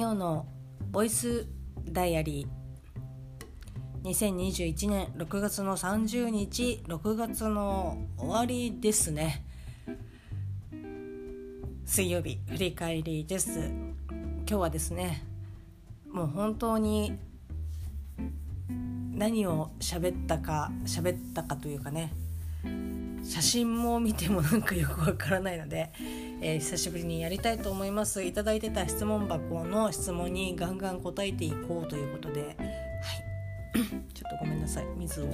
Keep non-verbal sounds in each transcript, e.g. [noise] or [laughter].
ミオのボイスダイアリー。2021年6月の30日6月の終わりですね。水曜日振り返りです。今日はですねもう本当に何を喋ったか喋ったかというかね写真も見てもなんかよくわからないのでえー、久しぶりにやりたいと思います。いただいてた質問箱の質問にガンガン答えていこうということではい。[coughs] ちょっとごめんなさい。水を。[coughs]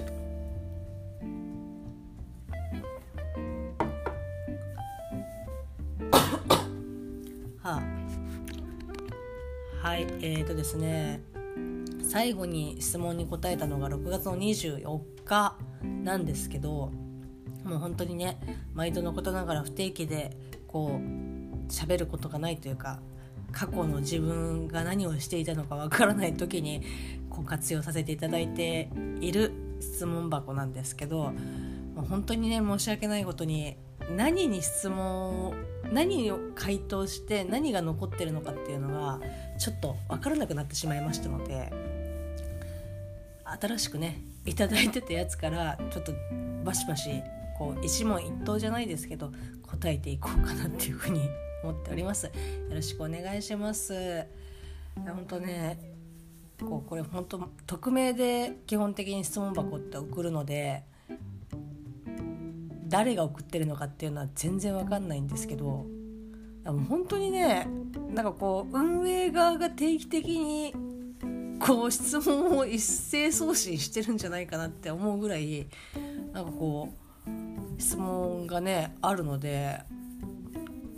はあ。はい。えーとですね。最後に質問に答えたのが6月の24日なんですけどもう本当にね毎度のことながら不定期でこう喋ることがないというか過去の自分が何をしていたのかわからない時にこう活用させていただいている質問箱なんですけどもう本当にね申し訳ないことに何に質問を何を回答して何が残ってるのかっていうのがちょっと分からなくなってしまいましたので新しくね頂いてたやつからちょっとバシバシこう一問一答じゃないですけど答えていこうかなっていうふうに [laughs] 思っております。よろしくお願いします。本当ねこうこれ本当匿名で基本的に質問箱って送るので誰が送ってるのかっていうのは全然わかんないんですけど本当にねなんかこう運営側が定期的にこう質問を一斉送信してるんじゃないかなって思うぐらいなんかこう質問がねあるので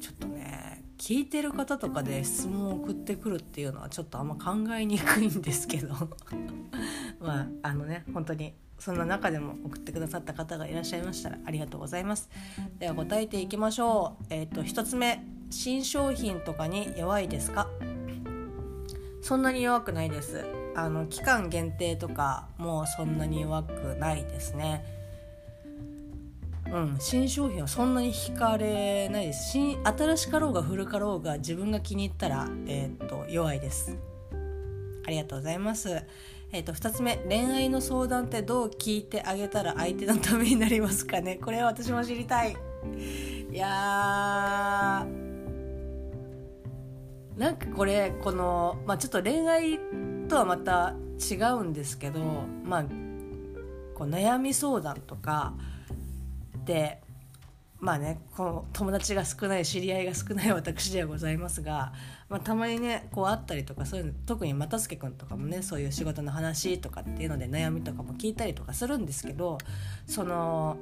ちょっとね聞いてる方とかで質問を送ってくるっていうのはちょっとあんま考えにくいんですけど。[laughs] まああのね本当にそんな中でも送ってくださった方がいらっしゃいましたらありがとうございます。では答えていきましょう。えっ、ー、と1つ目。新商品とかに弱いですか？そんなに弱くないです。あの期間限定とかもそんなに弱くないですね。うん、新商品はそんなに惹かれないです。新新しかろうが古かろうが自分が気に入ったら、えー、っと弱いです。ありがとうございます、えー、っと2つ目。恋愛の相談ってどう聞いてあげたら相手のためになりますかね。これは私も知りたい。いやなんかこれこの、まあ、ちょっと恋愛とはまた違うんですけどまあこう悩み相談とかてまあねこの友達が少ない知り合いが少ない私ではございますが、まあ、たまにねこう会ったりとかそういうの特に又助君とかもねそういう仕事の話とかっていうので悩みとかも聞いたりとかするんですけどその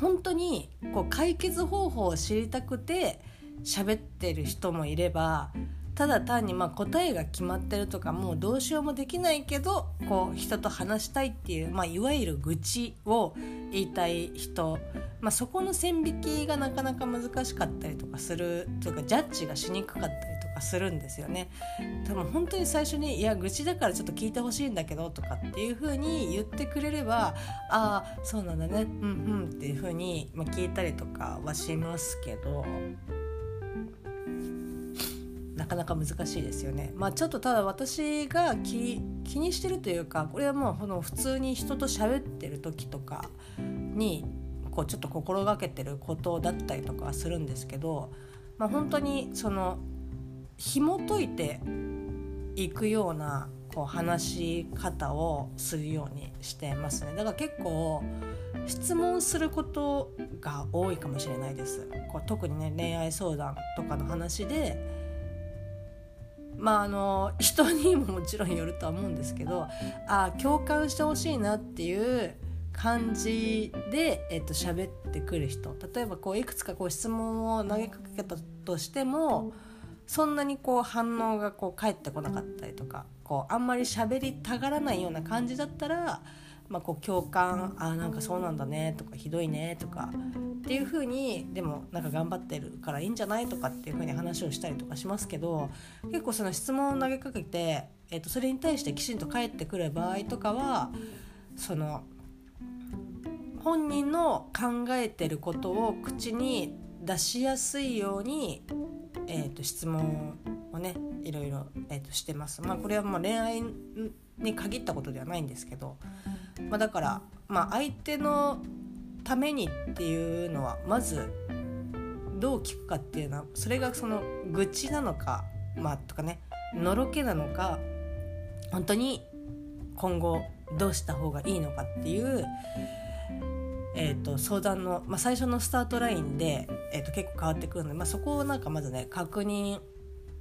本当にこう解決方法を知りたくて喋ってる人もいればただ単にまあ答えが決まってるとかもうどうしようもできないけどこう人と話したいっていう、まあ、いわゆる愚痴を言いたい人、まあ、そこの線引きがなかなか難しかったりとかするというかジャッジがしにくかったりとかするんですよね。多分本当に最初に「いや愚痴だからちょっと聞いてほしいんだけど」とかっていう風に言ってくれれば「ああそうなんだねうんうん」っていう風にまに、聞いたりとかはしますけど。なかなか難しいですよね。まあ、ちょっとただ私が気気にしてるというかこれはもうこの普通に人と喋ってる時とかにこうちょっと心がけてることだったりとかするんですけど、まあ、本当にその紐解いていくようなこう話し方をするようにしてますねだから結構質問することが多いかもしれないですこう特にね恋愛相談とかの話でまああの人にももちろんよるとは思うんですけどあ共感してほしいなっていう感じで、えっと喋ってくる人。例えばこういくつかこう質問を投げかけたとしてもそんなにこう反応がこう返ってこなかったりとかこうあんまり喋りたがらないような感じだったらまあ、こう共感あなんかそうなんだねとかひどいねとかっていう風にでもなんか頑張ってるからいいんじゃないとかっていう風に話をしたりとかしますけど結構その質問を投げかけて、えー、とそれに対してきちんと返ってくる場合とかはその本人の考えてることを口に出しやすいように、えー、と質問をねいろいろ、えーと、してます。まあ、これはもう恋愛に限ったことではないんですけど、まあ、だから、まあ、相手のためにっていうのはまずどう聞くかっていうのはそれがその愚痴なのかまあとかねのろけなのか本当に今後どうした方がいいのかっていう、えーと、相談の、まあ、最初のスタートラインで、えーと、結構変わってくるので、まあ、そこをなんかまずね確認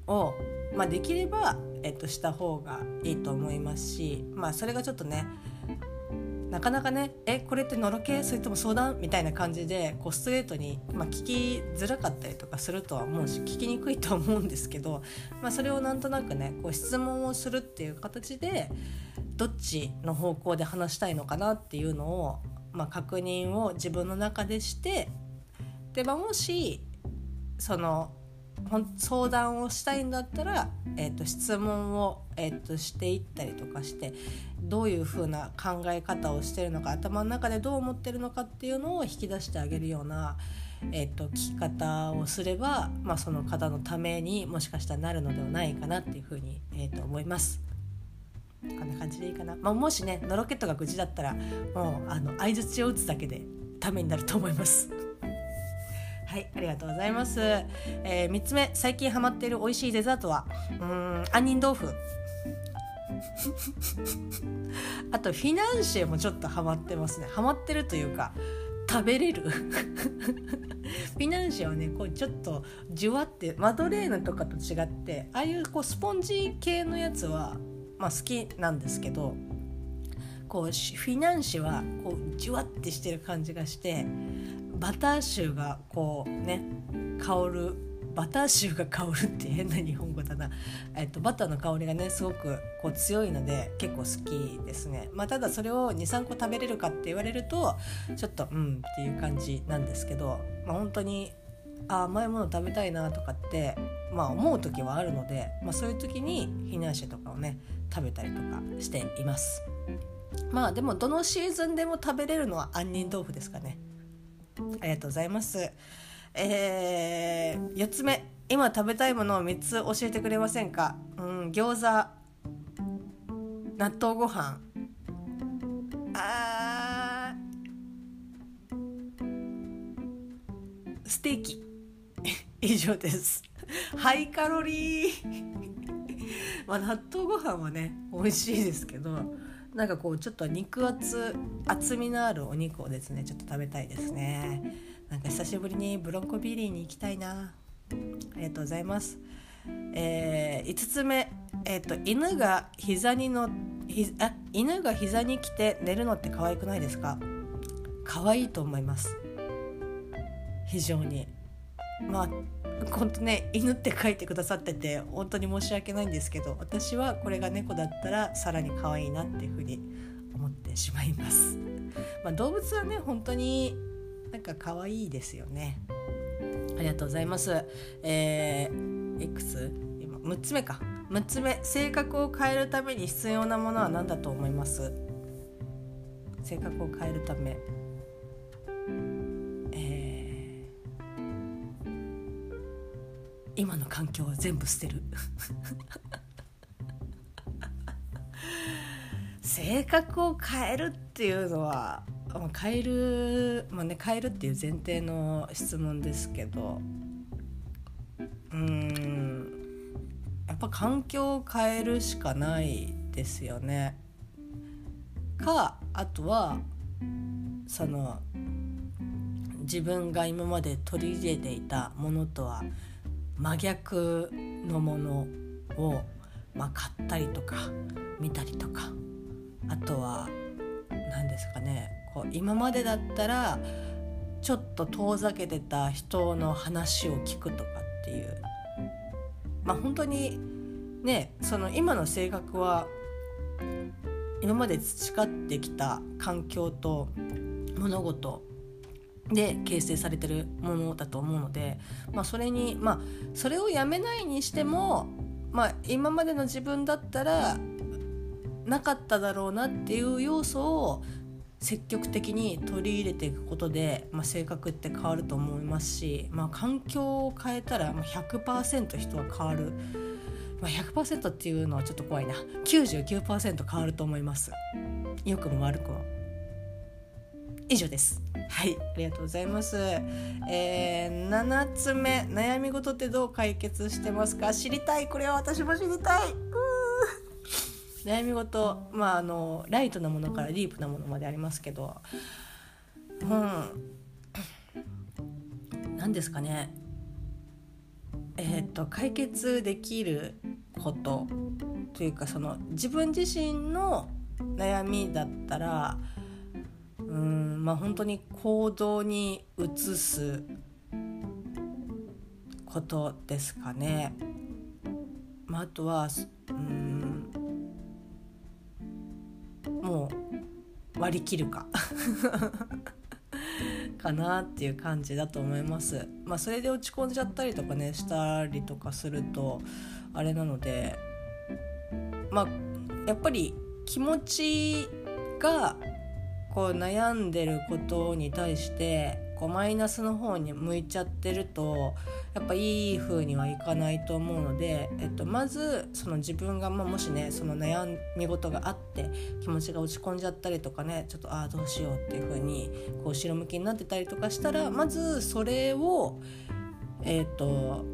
を、まあ、できれば、えーとした方がいいと思いますし、まあ、それがちょっとねなかなかねえこれってのろけそれとも相談？みたいな感じでこうストレートに、まあ、聞きづらかったりとかするとは思うし聞きにくいとは思うんですけど、まあ、それをなんとなくねこう質問をするっていう形でどっちの方向で話したいのかなっていうのを、まあ、確認を自分の中でしてで、ま、もしその相談をしたいんだったら、えーと、質問を、えーと、していったりとかしてどういうふうな考え方をしてるのか頭の中でどう思ってるのかっていうのを引き出してあげるような、えーと、聞き方をすれば、まあ、その方のためにもしかしたらなるのではないかなっていうふうに、えー、と思います。こんな感じでいいかな、まあ、もしねのろけとか愚痴だったらもうあの相づちを打つだけでためになると思います。はいありがとうございます、えー、3つ目最近ハマっている美味しいデザートはうん杏仁豆腐。[laughs] あとフィナンシェもちょっとハマってますね。ハマってるというか食べれる。[laughs] フィナンシェはねこうちょっとじゅわってマドレーヌとかと違ってああいうこうスポンジ系のやつは、まあ、好きなんですけどこうフィナンシェはこうじゅわってしてる感じがしてバター臭がこうね香るバター臭が香るって変な日本語だな、えっと、バターの香りがねすごくこう強いので結構好きですね、まあ、ただそれを23個食べれるかって言われるとちょっとうんっていう感じなんですけど、まあ、本当にあ甘いもの食べたいなとかって、まあ、思う時はあるので、まあ、そういう時にフィナンシェとかをね食べたりとかしています。まあでもどのシーズンでも食べれるのは杏仁豆腐ですかね。ありがとうございます。えー、4つ目。今食べたいものを3つ教えてくれませんか、うん、餃子。納豆ご飯。あステーキ。[laughs] 以上です。ハイカロリー。[laughs] まあ納豆ご飯はね美味しいですけど。なんかこうちょっと肉厚厚みのあるお肉をですねちょっと食べたいですね。なんか久しぶりにブロンコビリーに行きたいな。ありがとうございます。えー、5つ目、えーと、犬が膝にのひあ犬が膝に来て寝るのって可愛くないですか？可愛いと思います。非常に。まあ本当ね犬って書いてくださってて本当に申し訳ないんですけど私はこれが猫だったらさらに可愛いなっていうふうに思ってしまいます。[laughs] まあ、動物はね本当になんか可愛いですよね。ありがとうございます。えー、X 今6つ目か6つ目性格を変えるために必要なものは何だと思います？性格を変えるため今の環境は全部捨てる [laughs] 性格を変えるっていうのは変える、まあね、変えるっていう前提の質問ですけどうんやっぱ環境を変えるしかないですよね。かあとはその自分が今まで取り入れていたものとは真逆のものを、まあ、買ったりとか見たりとか。あとは何ですかねこう今までだったらちょっと遠ざけてた人の話を聞くとかっていう。まあ本当にねその今の性格は今まで培ってきた環境と物事で形成されてるものだと思うので、まあ、それにまあそれをやめないにしても、まあ、今までの自分だったらなかっただろうなっていう要素を積極的に取り入れていくことで、まあ、性格って変わると思いますし、まあ、環境を変えたら100%人は変わる。まあ、100%っていうのはちょっと怖いな。99%変わると思います。良くも悪くも。以上です。はいありがとうございます。えー、7つ目悩み事ってどう解決してますか？知りたい。これは私も知りたい。悩み事まああのライトなものからディープなものまでありますけど。うん。何ですかね。えっ、ー、と解決できることというかその自分自身の悩みだったらうんまあ本当に行動に移すことですかね。まあ、あとはうんもう割り切るか [laughs] かなっていう感じだと思います。まあ、それで落ち込んじゃったりとかねしたりとかするとあれなのでまあやっぱり気持ちがこう悩んでることに対してこうマイナスの方に向いちゃってるとやっぱいい風にはいかないと思うので、えっと、まずその自分が、まあ、もしねその悩み事があって気持ちが落ち込んじゃったりとかねちょっとああどうしようっていう風にこう後ろ向きになってたりとかしたらまずそれをえっと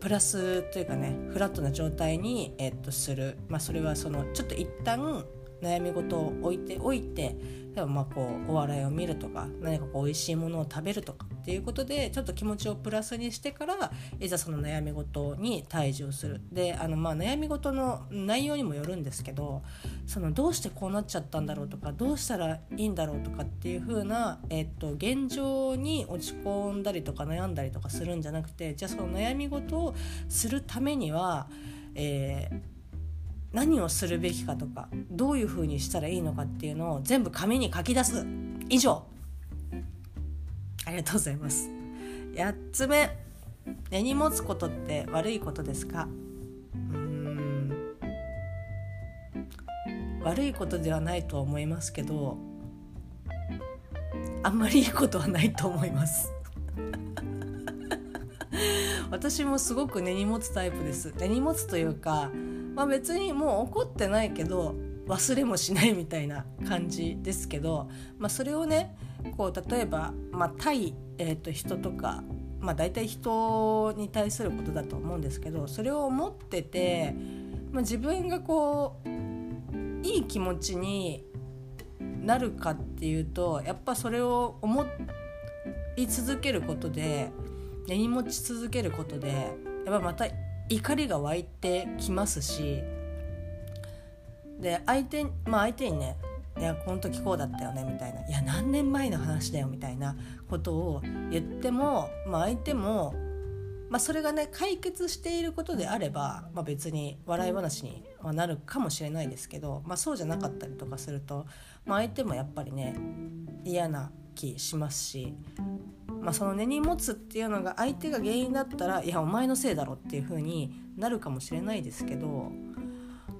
プラスというかねフラットな状態に、えっと、する、まあ、それはそのちょっと一旦悩み事を置いておいてでもまあこうお笑いを見るとか何かこう美味しいものを食べるとかっていうことでちょっと気持ちをプラスにしてからいざその悩み事に対峙をする。であのまあ悩み事の内容にもよるんですけどそのどうしてこうなっちゃったんだろうとかどうしたらいいんだろうとかっていう風なえっと現状に落ち込んだりとか悩んだりとかするんじゃなくてじゃあその悩み事をするためにはえー何をするべきかとかどういうふうにしたらいいのかっていうのを全部紙に書き出す。以上。ありがとうございます。8つ目。根に持つことって悪いことですか？うん。悪いことではないと思いますけどあんまりいいことはないと思います。[laughs] 私もすごく根に持つタイプです。根に持つというかまあ、別にもう怒ってないけど忘れもしないみたいな感じですけど、まあ、それをねこう例えば、まあ、対、えー、と人とか、まあ、大体人に対することだと思うんですけどそれを思ってて、まあ、自分がこういい気持ちになるかっていうとやっぱそれを思い続けることで根に持ち続けることでやっぱまた怒りが湧いてきますしで相手,、まあ、相手にね「いやこの時こうだったよね」みたいな「いや何年前の話だよ」みたいなことを言っても、まあ、相手も、まあ、それがね解決していることであれば、まあ、別に笑い話にはなるかもしれないですけど、まあ、そうじゃなかったりとかすると、まあ、相手もやっぱりね嫌な気しますしまあ、その根に持つっていうのが相手が原因だったらいやお前のせいだろっていう風になるかもしれないですけど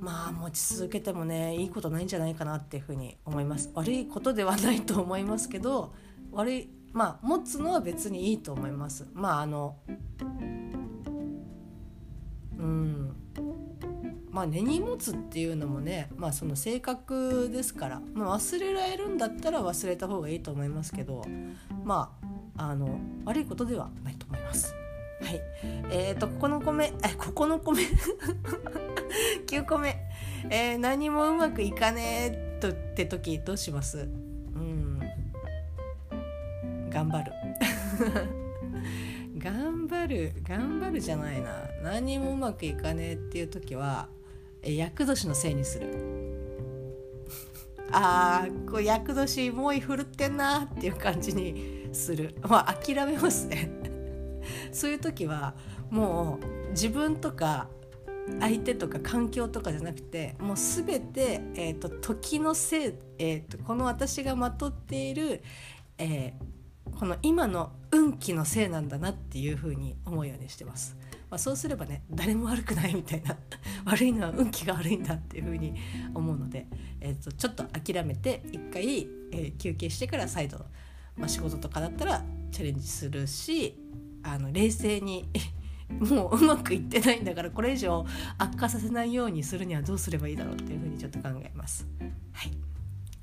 まあ持ち続けてもねいいことないんじゃないかなっていう風に思います。悪いことではないと思いますけど悪いまあ持つのは別にいいと思います。まああのうん。まあ根に持つっていうのもねまあその性格ですから、まあ、忘れられるんだったら忘れた方がいいと思いますけどまああの悪いことではないと思います。はい。えっ、ー、と、ここの米、え、ここの米9個目。えー、何もうまくいかねえとって時どうします？うん。頑張る。[laughs] 頑張る。頑張るじゃないな。何もうまくいかねえっていう時は、厄年のせいにする。[laughs] あー、こう厄年もうい振るってんなっていう感じにするまあ諦めますね [laughs] そういう時はもう自分とか相手とか環境とかじゃなくてもう全て、えーと、時のせい、えーと、この私がまとっている、えー、この今の運気のせいなんだなっていうふうに思うようにしてます。まあ、そうすればね誰も悪くないみたいな [laughs] 悪いのは運気が悪いんだっていうふうに思うので、えーと、ちょっと諦めて一回、えー、休憩してから再度まあ、仕事とかだったらチャレンジするしあの冷静に [laughs] もううまくいってないんだからこれ以上悪化させないようにするにはどうすればいいだろうっていうふうにちょっと考えます。はい。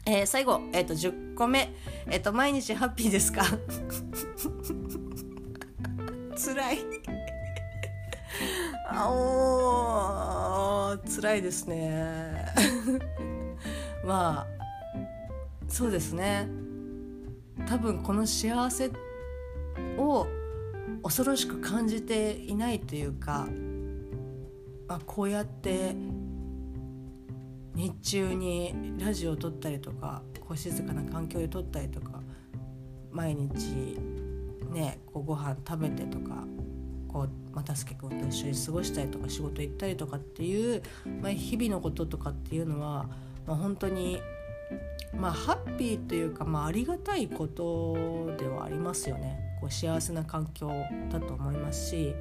えー、最後、えーと、10個目、えーと、毎日ハッピーですか？[laughs] 辛い。あお辛いですね。[laughs] まあそうですね。多分この幸せを恐ろしく感じていないというか、まあ、こうやって日中にラジオを撮ったりとかこう静かな環境で撮ったりとか毎日ねこうご飯食べてとかこう又助君と一緒に過ごしたりとか仕事行ったりとかっていう、まあ、日々のこととかっていうのは、まあ、本当にまあハッピーというか、まあ、ありがたいことではありますよねこう幸せな環境だと思いますし、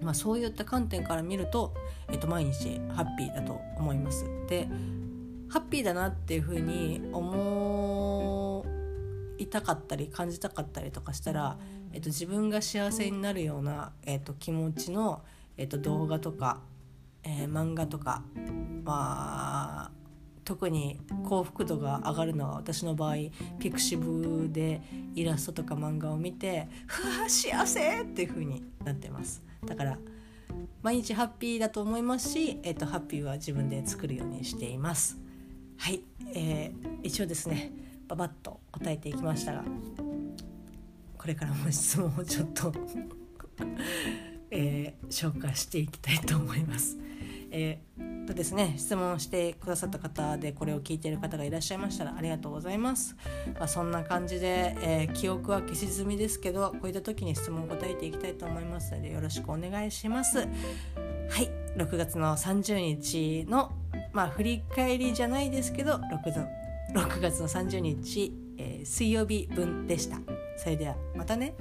まあ、そういった観点から見ると、えっと、毎日ハッピーだと思います。でハッピーだなっていうふうに思いたかったり感じたかったりとかしたら、えっと、自分が幸せになるような、えっと、気持ちの、えっと、動画とか、えー、漫画とかまあ特に幸福度が上がるのは私の場合ピクシブでイラストとか漫画を見て「ふわ幸せ!」っていう風になってます。だから毎日ハッピーだと思いますし、えーと、ハッピーは自分で作るようにしています。はい、えー、一応ですねババッと答えていきましたがこれからも質問をちょっと [laughs] えー、紹介していきたいと思います。えー、とですね質問してくださった方でこれを聞いている方がいらっしゃいましたらありがとうございます、まあ、そんな感じで、えー、記憶は消し済みですけどこういった時に質問を答えていきたいと思いますのでよろしくお願いしますはい6月の30日のまあ振り返りじゃないですけど 6, 月6月の30日、えー、水曜日分でした。それではまたね。